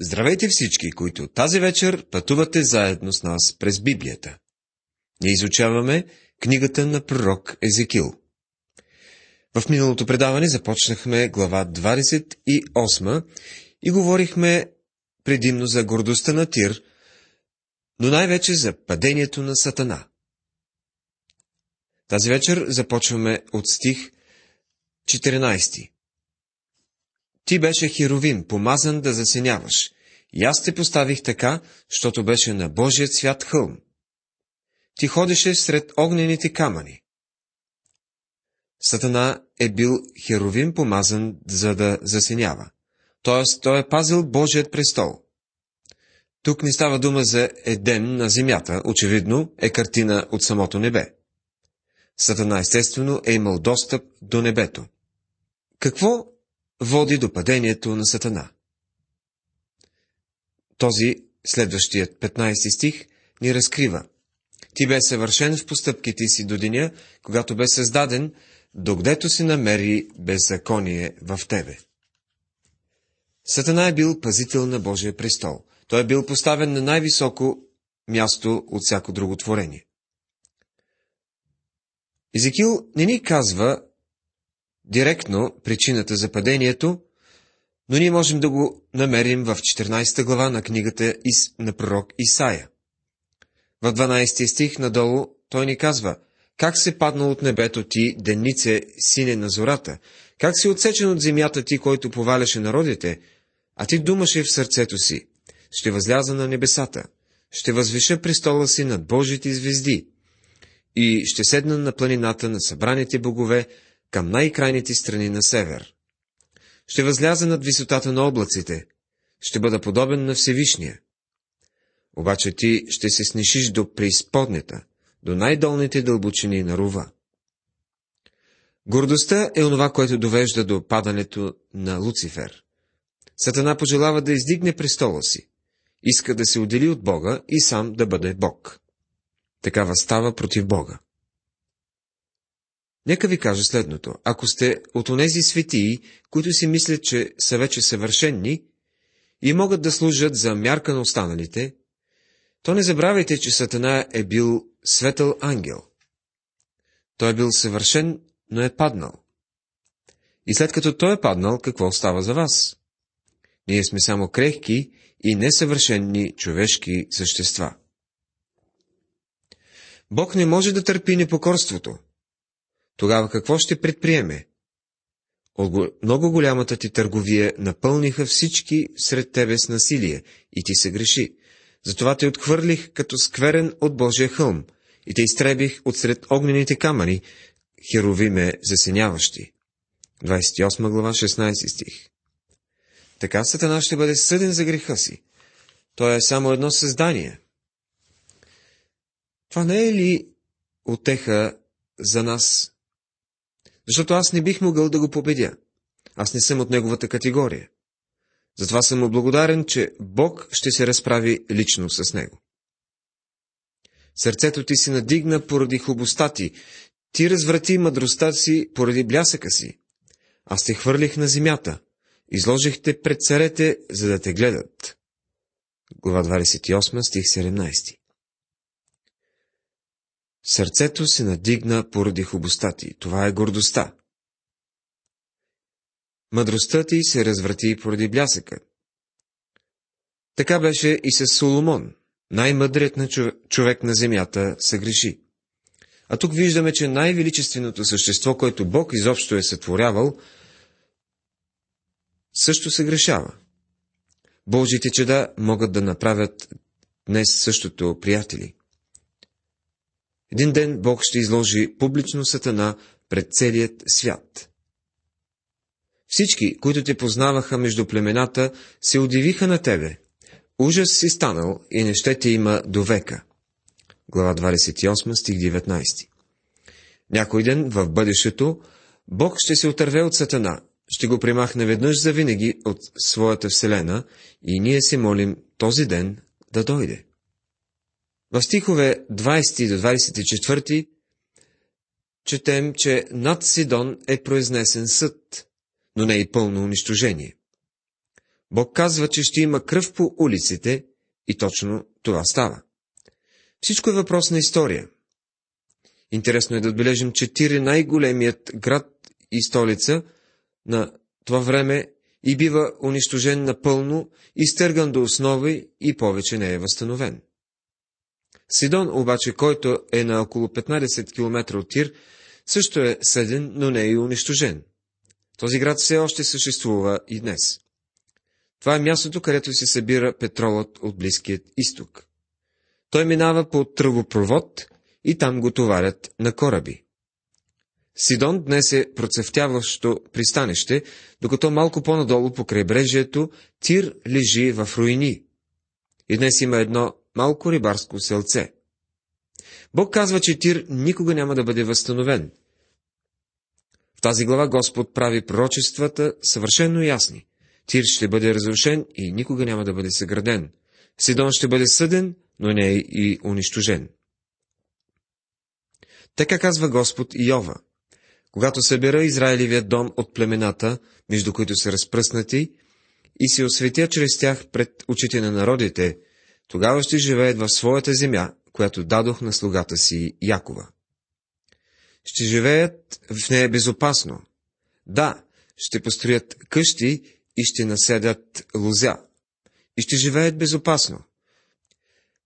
Здравейте всички, които тази вечер пътувате заедно с нас през Библията. Ние изучаваме книгата на пророк Езекил. В миналото предаване започнахме глава 28 и говорихме предимно за гордостта на Тир, но най-вече за падението на Сатана. Тази вечер започваме от стих 14. Ти беше херовим, помазан да засеняваш. И аз те поставих така, защото беше на Божият свят хълм. Ти ходеше сред огнените камъни. Сатана е бил херовим помазан, за да засенява. Т.е. той е пазил Божият престол. Тук не става дума за Еден на земята, очевидно е картина от самото небе. Сатана естествено е имал достъп до небето. Какво води до падението на Сатана. Този, следващият 15 стих, ни разкрива. Ти бе съвършен в постъпките си до деня, когато бе създаден, докъдето се намери беззаконие в тебе. Сатана е бил пазител на Божия престол. Той е бил поставен на най-високо място от всяко друго творение. Езекил не ни казва директно причината за падението, но ние можем да го намерим в 14 глава на книгата на пророк Исаия. В 12 стих надолу той ни казва, как се паднал от небето ти, деннице, сине на зората, как си отсечен от земята ти, който поваляше народите, а ти думаше в сърцето си, ще възляза на небесата, ще възвиша престола си над Божите звезди и ще седна на планината на събраните богове, към най-крайните страни на север. Ще възляза над висотата на облаците, ще бъда подобен на Всевишния. Обаче ти ще се снишиш до преизподнета, до най-долните дълбочини на рува. Гордостта е онова, което довежда до падането на Луцифер. Сатана пожелава да издигне престола си. Иска да се отдели от Бога и сам да бъде Бог. Такава става против Бога. Нека ви кажа следното. Ако сте от онези светии, които си мислят, че са вече съвършенни и могат да служат за мярка на останалите, то не забравяйте, че Сатана е бил светъл ангел. Той е бил съвършен, но е паднал. И след като той е паднал, какво остава за вас? Ние сме само крехки и несъвършенни човешки същества. Бог не може да търпи непокорството, тогава какво ще предприеме? От много голямата ти търговия напълниха всички сред тебе с насилие и ти се греши. Затова те отхвърлих като скверен от Божия хълм и те изтребих от сред огнените камъни, херовиме засеняващи. 28 глава, 16 стих. Така Сатана ще бъде съден за греха си. Той е само едно създание. Това не е ли отеха за нас, защото аз не бих могъл да го победя. Аз не съм от неговата категория. Затова съм му благодарен, че Бог ще се разправи лично с него. Сърцето ти се надигна поради хубостта ти, ти разврати мъдростта си поради блясъка си. Аз те хвърлих на земята, изложих те пред царете, за да те гледат. Глава 28, стих 17 Сърцето се надигна поради хубостта ти. Това е гордостта. Мъдростта ти се разврати поради блясъка. Така беше и с Соломон. Най-мъдрият на човек на земята се греши. А тук виждаме, че най-величественото същество, което Бог изобщо е сътворявал, също се грешава. Божите чеда могат да направят днес същото, приятели. Един ден Бог ще изложи публично Сатана пред целият свят. Всички, които те познаваха между племената, се удивиха на тебе. Ужас си станал и не ще те има до века. Глава 28, стих 19 Някой ден в бъдещето Бог ще се отърве от Сатана, ще го примахне веднъж за винаги от своята вселена и ние се молим този ден да дойде. В стихове 20 до 24 четем, че над Сидон е произнесен съд, но не и пълно унищожение. Бог казва, че ще има кръв по улиците и точно това става. Всичко е въпрос на история. Интересно е да отбележим, че Тир най-големият град и столица на това време и бива унищожен напълно, изтърган до основи и повече не е възстановен. Сидон обаче, който е на около 15 км от Тир, също е съден, но не е и унищожен. Този град все още съществува и днес. Това е мястото, където се събира петролът от Близкият изток. Той минава по тръбопровод и там го товарят на кораби. Сидон днес е процъфтяващо пристанище, докато малко по-надолу по крайбрежието Тир лежи в руини. И днес има едно малко рибарско селце. Бог казва, че Тир никога няма да бъде възстановен. В тази глава Господ прави пророчествата съвършенно ясни. Тир ще бъде разрушен и никога няма да бъде съграден. Сидон ще бъде съден, но не е и унищожен. Така казва Господ Йова. Когато събера Израилевият дом от племената, между които са разпръснати, и се осветя чрез тях пред очите на народите, тогава ще живеят в своята земя, която дадох на слугата си Якова. Ще живеят в нея безопасно. Да, ще построят къщи и ще наседят лозя. И ще живеят безопасно.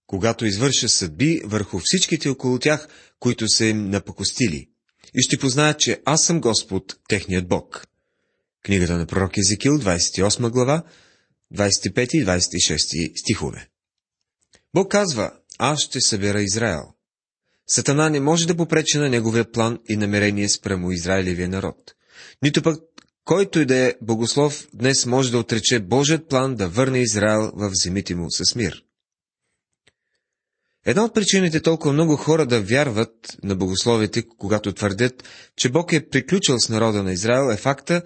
Когато извърша съдби върху всичките около тях, които са им напокостили. И ще познаят, че аз съм Господ, техният Бог. Книгата на пророк Езекил, 28 глава, 25 и 26 стихове. Бог казва, аз ще събера Израел. Сатана не може да попречи на неговия план и намерение спрямо Израилевия народ. Нито пък който и да е богослов днес може да отрече Божият план да върне Израел в земите му с мир. Една от причините толкова много хора да вярват на богословите, когато твърдят, че Бог е приключил с народа на Израел, е факта,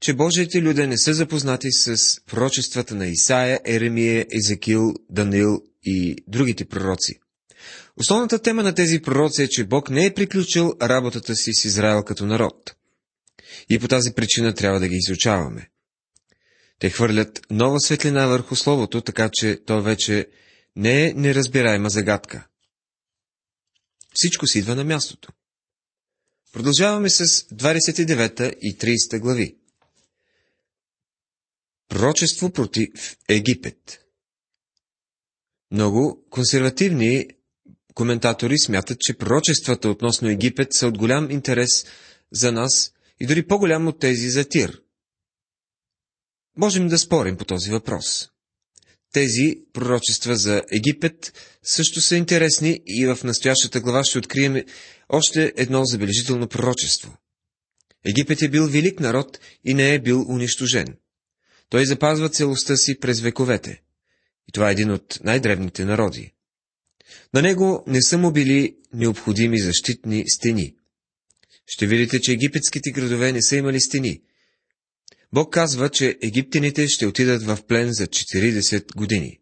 че Божиите люди не са запознати с пророчествата на Исаия, Еремия, Езекил, Данил и другите пророци. Основната тема на тези пророци е, че Бог не е приключил работата си с Израел като народ. И по тази причина трябва да ги изучаваме. Те хвърлят нова светлина върху Словото, така че то вече не е неразбираема загадка. Всичко си идва на мястото. Продължаваме с 29 и 30 глави. Пророчество против Египет Много консервативни коментатори смятат, че пророчествата относно Египет са от голям интерес за нас и дори по-голям от тези за Тир. Можем да спорим по този въпрос. Тези пророчества за Египет също са интересни и в настоящата глава ще открием още едно забележително пророчество. Египет е бил велик народ и не е бил унищожен. Той запазва целостта си през вековете. И това е един от най-древните народи. На него не са му били необходими защитни стени. Ще видите, че египетските градове не са имали стени. Бог казва, че египтяните ще отидат в плен за 40 години.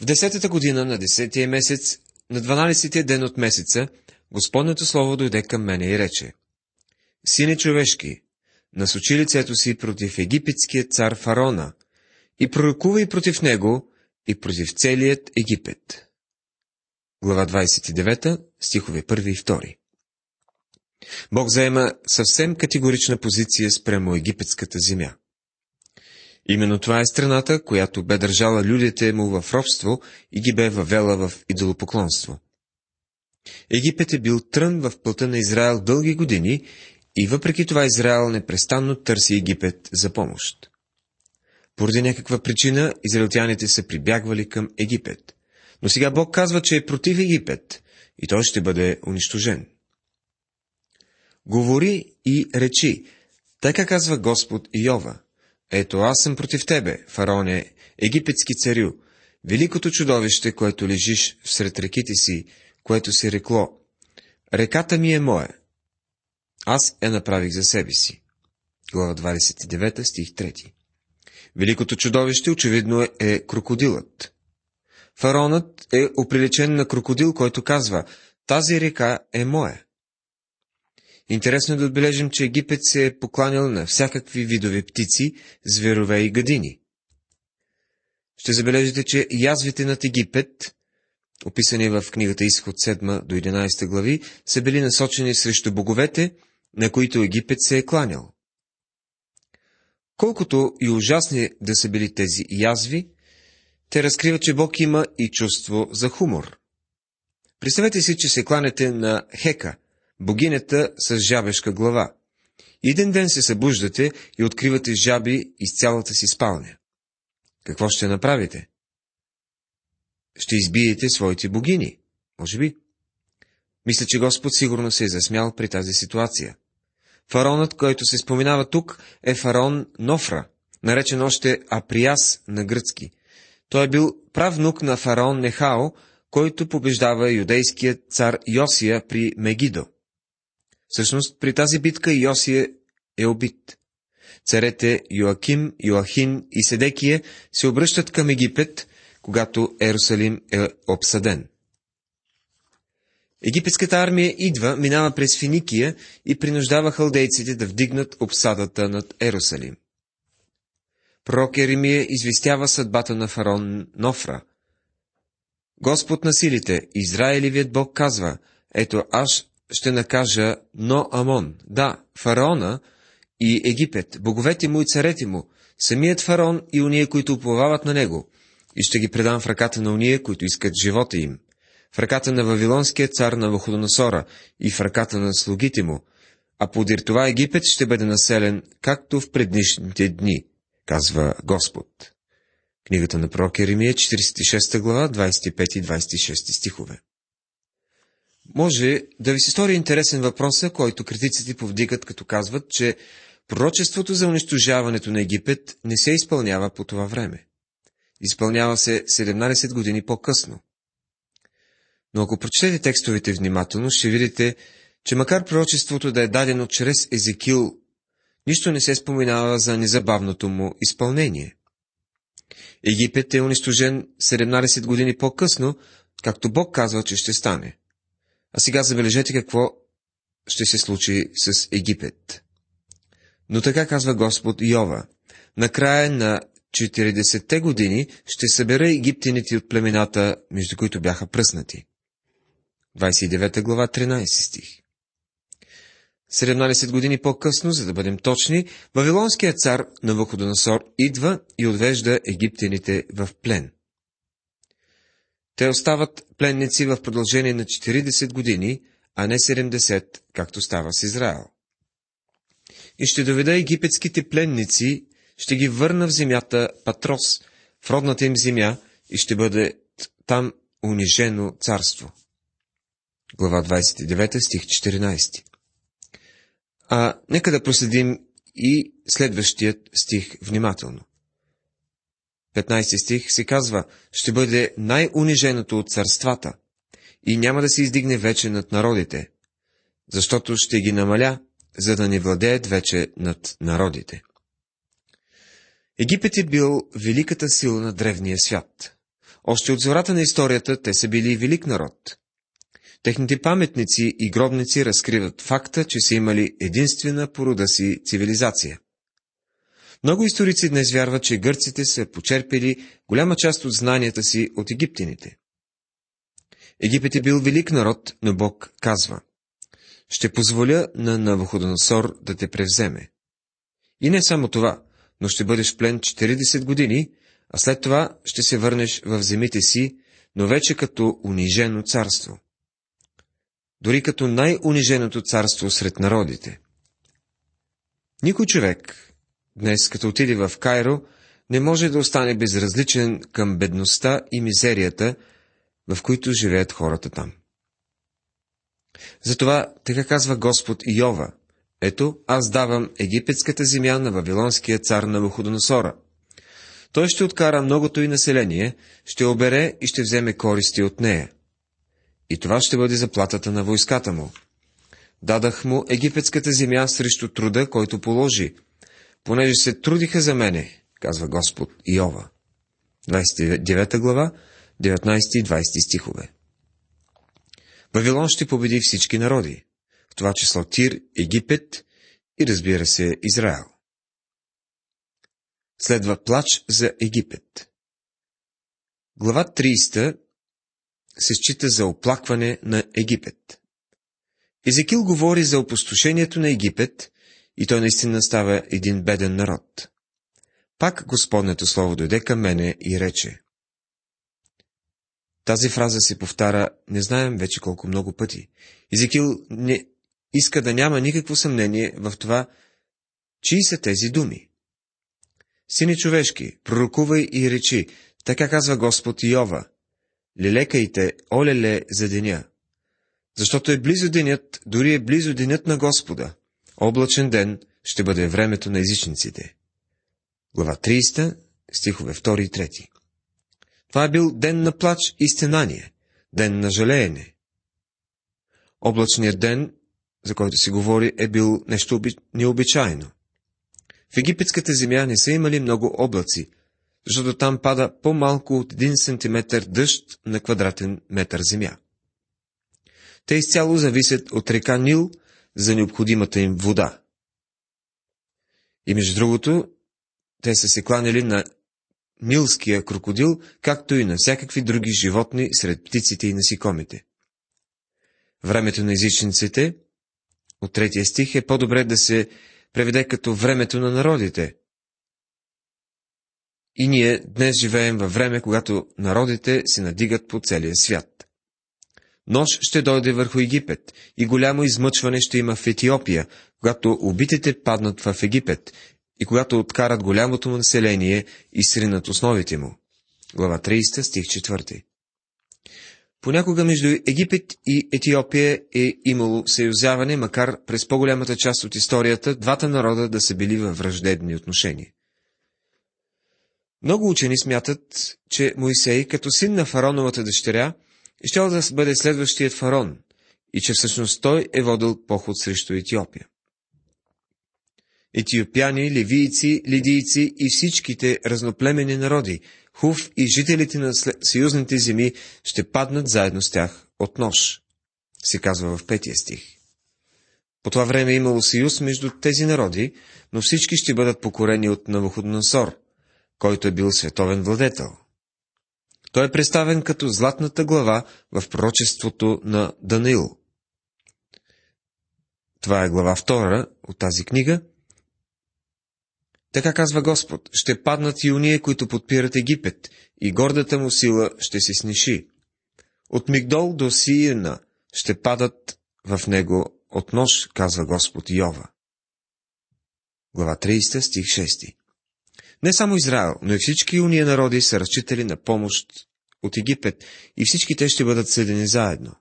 В десетата година на десетия месец, на 12-тия ден от месеца, Господнето Слово дойде към мене и рече, Сине човешки, насочи лицето си против египетския цар Фарона и пророкувай против него и против целият Египет. Глава 29, стихове 1 и 2 Бог заема съвсем категорична позиция спрямо египетската земя. Именно това е страната, която бе държала людите му в робство и ги бе въвела в идолопоклонство. Египет е бил трън в пълта на Израел дълги години и въпреки това Израел непрестанно търси Египет за помощ. Поради някаква причина израелтяните са прибягвали към Египет. Но сега Бог казва, че е против Египет и той ще бъде унищожен. Говори и речи, така казва Господ Йова. Ето аз съм против тебе, фараоне, египетски царю, великото чудовище, което лежиш всред реките си, което си рекло. Реката ми е моя. Аз я направих за себе си. Глава 29, стих 3. Великото чудовище очевидно е крокодилът. Фараонът е оприлечен на крокодил, който казва, тази река е моя. Интересно е да отбележим, че Египет се е покланял на всякакви видове птици, зверове и гадини. Ще забележите, че язвите над Египет, описани в книгата Изход 7 до 11 глави, са били насочени срещу боговете, на които Египет се е кланял. Колкото и ужасни да са били тези язви, те разкриват, че Бог има и чувство за хумор. Представете си, че се кланете на Хека, богинята с жабешка глава. Един ден се събуждате и откривате жаби из цялата си спалня. Какво ще направите? Ще избиете своите богини, може би. Мисля, че Господ сигурно се е засмял при тази ситуация. Фаронът, който се споменава тук, е фараон Нофра, наречен още Априас на гръцки. Той е бил правнук на фараон Нехао, който побеждава юдейският цар Йосия при Мегидо. Всъщност, при тази битка Йосия е убит. Царете Йоаким, Йоахин и Седекия се обръщат към Египет, когато Ерусалим е обсъден. Египетската армия идва, минава през Финикия и принуждава халдейците да вдигнат обсадата над Ерусалим. Пророк Еремия известява съдбата на фарон Нофра. Господ на силите, Израилевият Бог казва, ето аз ще накажа Но Амон, да, фараона и Египет, боговете му и царете му, самият фараон и уния, които уповават на него, и ще ги предам в ръката на уния, които искат живота им в ръката на Вавилонския цар на Вуходоносора и в ръката на слугите му, а подир това Египет ще бъде населен, както в преднишните дни, казва Господ. Книгата на пророк Еремия, 46 глава, 25 и 26 стихове. Може да ви се стори интересен въпроса, който критиците повдигат, като казват, че пророчеството за унищожаването на Египет не се изпълнява по това време. Изпълнява се 17 години по-късно. Но ако прочетете текстовете внимателно, ще видите, че макар пророчеството да е дадено чрез Езекил, нищо не се споменава за незабавното му изпълнение. Египет е унищожен 17 години по-късно, както Бог казва, че ще стане. А сега забележете какво ще се случи с Египет. Но така казва Господ Йова. Накрая на 40-те години ще събера египтяните от племената, между които бяха пръснати. 29 глава, 13 стих. 17 години по-късно, за да бъдем точни, Вавилонският цар на Вуходоносор идва и отвежда египтяните в плен. Те остават пленници в продължение на 40 години, а не 70, както става с Израел. И ще доведа египетските пленници, ще ги върна в земята Патрос, в родната им земя, и ще бъде там унижено царство глава 29, стих 14. А нека да проследим и следващият стих внимателно. 15 стих се казва, ще бъде най-униженото от царствата и няма да се издигне вече над народите, защото ще ги намаля, за да не владеят вече над народите. Египет е бил великата сила на древния свят. Още от зората на историята те са били велик народ. Техните паметници и гробници разкриват факта, че са имали единствена порода си цивилизация. Много историци днес вярват, че гърците са почерпили голяма част от знанията си от египтяните. Египет е бил велик народ, но Бог казва Ще позволя на Навуходоносор да те превземе. И не само това, но ще бъдеш плен 40 години, а след това ще се върнеш в земите си, но вече като унижено царство дори като най-униженото царство сред народите. Никой човек, днес като отиде в Кайро, не може да остане безразличен към бедността и мизерията, в които живеят хората там. Затова така казва Господ Йова. Ето, аз давам египетската земя на Вавилонския цар на Вуходоносора. Той ще откара многото и население, ще обере и ще вземе користи от нея и това ще бъде заплатата на войската му. Дадах му египетската земя срещу труда, който положи, понеже се трудиха за мене, казва Господ Иова. 29 глава, 19 и 20 стихове. Вавилон ще победи всички народи. в това число Тир, Египет и разбира се Израел. Следва плач за Египет. Глава 30 се счита за оплакване на Египет. Езекил говори за опустошението на Египет и той наистина става един беден народ. Пак Господнето Слово дойде към мене и рече. Тази фраза се повтаря, не знаем вече колко много пъти. Езекил не иска да няма никакво съмнение в това, чии са тези думи. Сине човешки, пророкувай и речи, така казва Господ Йова. Лелекайте, олеле, за деня. Защото е близо денят, дори е близо денят на Господа. Облачен ден ще бъде времето на езичниците. Глава 30, стихове 2 и 3. Това е бил ден на плач и стенание, ден на жалеене. Облачният ден, за който се говори, е бил нещо необичайно. В египетската земя не са имали много облаци, защото там пада по-малко от 1 см дъжд на квадратен метър земя. Те изцяло зависят от река Нил за необходимата им вода. И между другото, те са се кланяли на нилския крокодил, както и на всякакви други животни сред птиците и насикомите. Времето на езичниците, от третия стих, е по-добре да се преведе като времето на народите. И ние днес живеем във време, когато народите се надигат по целия свят. Нож ще дойде върху Египет и голямо измъчване ще има в Етиопия, когато убитите паднат в Египет и когато откарат голямото му население и сринат основите му. Глава 30, стих 4. Понякога между Египет и Етиопия е имало съюзяване, макар през по-голямата част от историята двата народа да са били във враждебни отношения. Много учени смятат, че Моисей, като син на фароновата дъщеря, щял да бъде следващият фарон и че всъщност той е водил поход срещу Етиопия етиопяни, ливийци, лидийци и всичките разноплемени народи, Хув и жителите на съюзните земи ще паднат заедно с тях от нож, се казва в петия стих. По това време е имало съюз между тези народи, но всички ще бъдат покорени от Навуходоносор, който е бил световен владетел. Той е представен като златната глава в пророчеството на Даниил. Това е глава втора от тази книга така казва Господ, ще паднат и уния, които подпират Египет, и гордата му сила ще се сниши. От Мигдол до Сиена ще падат в него от нож, казва Господ Йова. Глава 30, стих 6 Не само Израел, но и всички уния народи са разчитали на помощ от Египет и всички те ще бъдат съдени заедно.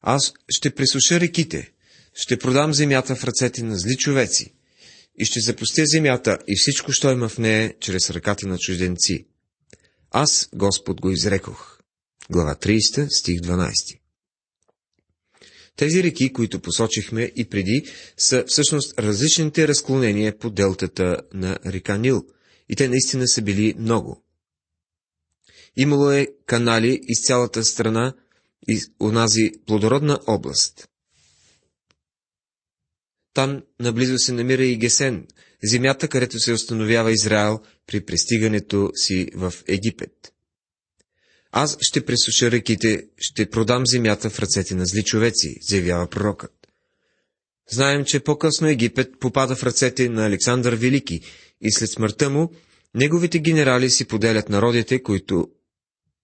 Аз ще пресуша реките, ще продам земята в ръцете на зли човеци, и ще запустя земята и всичко, що има в нея, чрез ръката на чужденци. Аз, Господ, го изрекох. Глава 30, стих 12. Тези реки, които посочихме и преди, са всъщност различните разклонения по делтата на река Нил, и те наистина са били много. Имало е канали из цялата страна и онази плодородна област. Там наблизо се намира и Гесен, земята, където се установява Израел при пристигането си в Египет. Аз ще пресуша реките, ще продам земята в ръцете на зли човеци, заявява пророкът. Знаем, че по-късно Египет попада в ръцете на Александър Велики и след смъртта му неговите генерали си поделят народите, които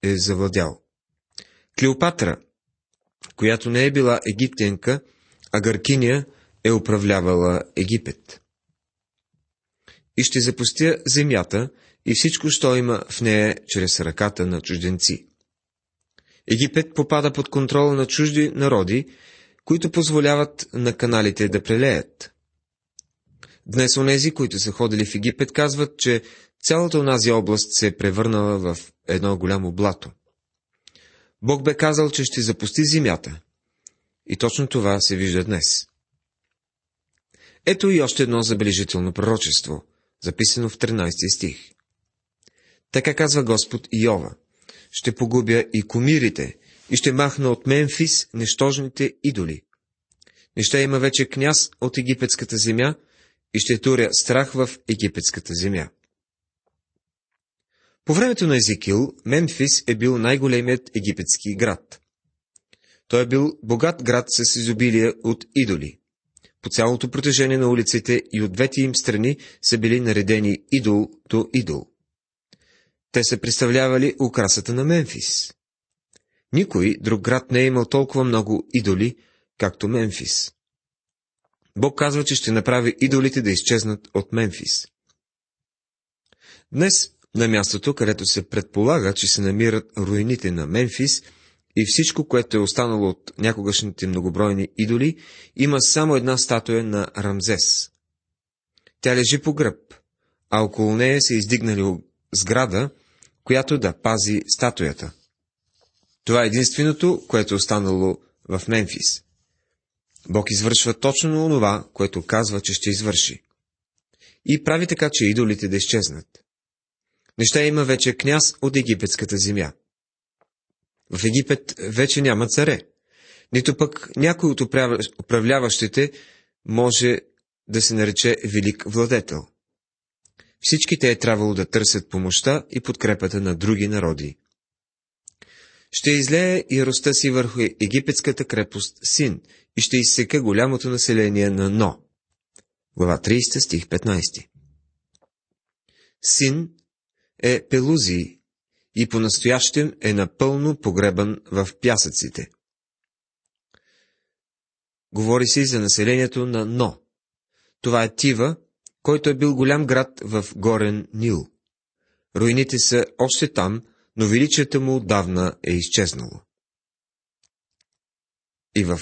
е завладял. Клеопатра, която не е била египтянка, а гъркиня, е управлявала Египет. И ще запустя земята и всичко, що има в нея чрез ръката на чужденци. Египет попада под контрола на чужди народи, които позволяват на каналите да прелеят. Днес онези, които са ходили в Египет, казват, че цялата онази област се е превърнала в едно голямо блато. Бог бе казал, че ще запусти земята. И точно това се вижда днес. Ето и още едно забележително пророчество, записано в 13 стих. Така казва Господ Иова. Ще погубя и комирите, и ще махна от Мемфис нещожните идоли. не ще има вече княз от египетската земя и ще туря страх в египетската земя. По времето на Езекил, Мемфис е бил най-големият египетски град. Той е бил богат град с изобилие от идоли. По цялото протежение на улиците и от двете им страни са били наредени идол до идол. Те са представлявали украсата на Мемфис. Никой друг град не е имал толкова много идоли, както Мемфис. Бог казва, че ще направи идолите да изчезнат от Мемфис. Днес, на мястото, където се предполага, че се намират руините на Мемфис и всичко, което е останало от някогашните многобройни идоли, има само една статуя на Рамзес. Тя лежи по гръб, а около нея се издигнали сграда, която да пази статуята. Това е единственото, което е останало в Мемфис. Бог извършва точно онова, което казва, че ще извърши. И прави така, че идолите да изчезнат. Неща има вече княз от египетската земя. В Египет вече няма царе. Нито пък някой от управляващите може да се нарече велик владетел. Всички те е трябвало да търсят помощта и подкрепата на други народи. Ще излее и роста си върху египетската крепост Син и ще изсека голямото население на Но. Глава 30, стих 15. Син е Пелузи и по-настоящем е напълно погребан в пясъците. Говори се за населението на Но. Това е Тива, който е бил голям град в горен Нил. Руините са още там, но величието му отдавна е изчезнало. И в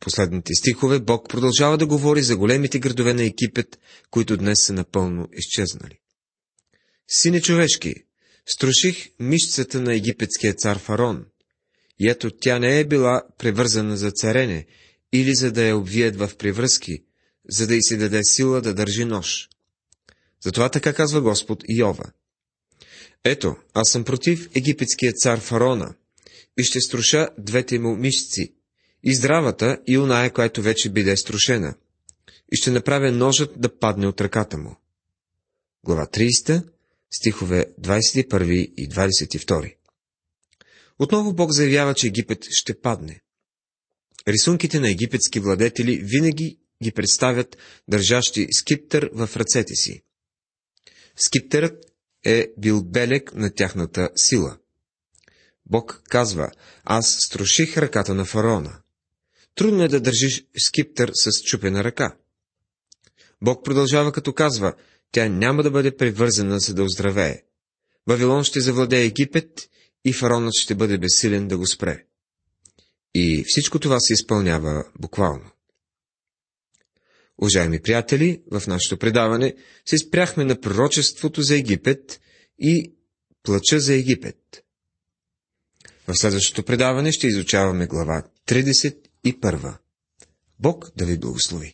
последните стихове Бог продължава да говори за големите градове на Египет, които днес са напълно изчезнали. Сине човешки, струших мишцата на египетския цар Фарон, и ето тя не е била превързана за царене, или за да я обвият в превръзки, за да й се даде сила да държи нож. Затова така казва Господ Иова. Ето, аз съм против египетския цар Фарона и ще струша двете му мишци, и здравата, и оная, която вече биде струшена, и ще направя ножът да падне от ръката му. Глава 30, стихове 21 и 22. Отново Бог заявява, че Египет ще падне. Рисунките на египетски владетели винаги ги представят държащи скиптър в ръцете си. Скиптерът е бил белег на тяхната сила. Бог казва, аз струших ръката на фараона. Трудно е да държиш скиптър с чупена ръка. Бог продължава като казва, тя няма да бъде превързана, за да оздравее. Вавилон ще завладее Египет и фараонът ще бъде безсилен да го спре. И всичко това се изпълнява буквално. Уважаеми приятели, в нашето предаване се спряхме на пророчеството за Египет и плача за Египет. В следващото предаване ще изучаваме глава 31. Бог да ви благослови!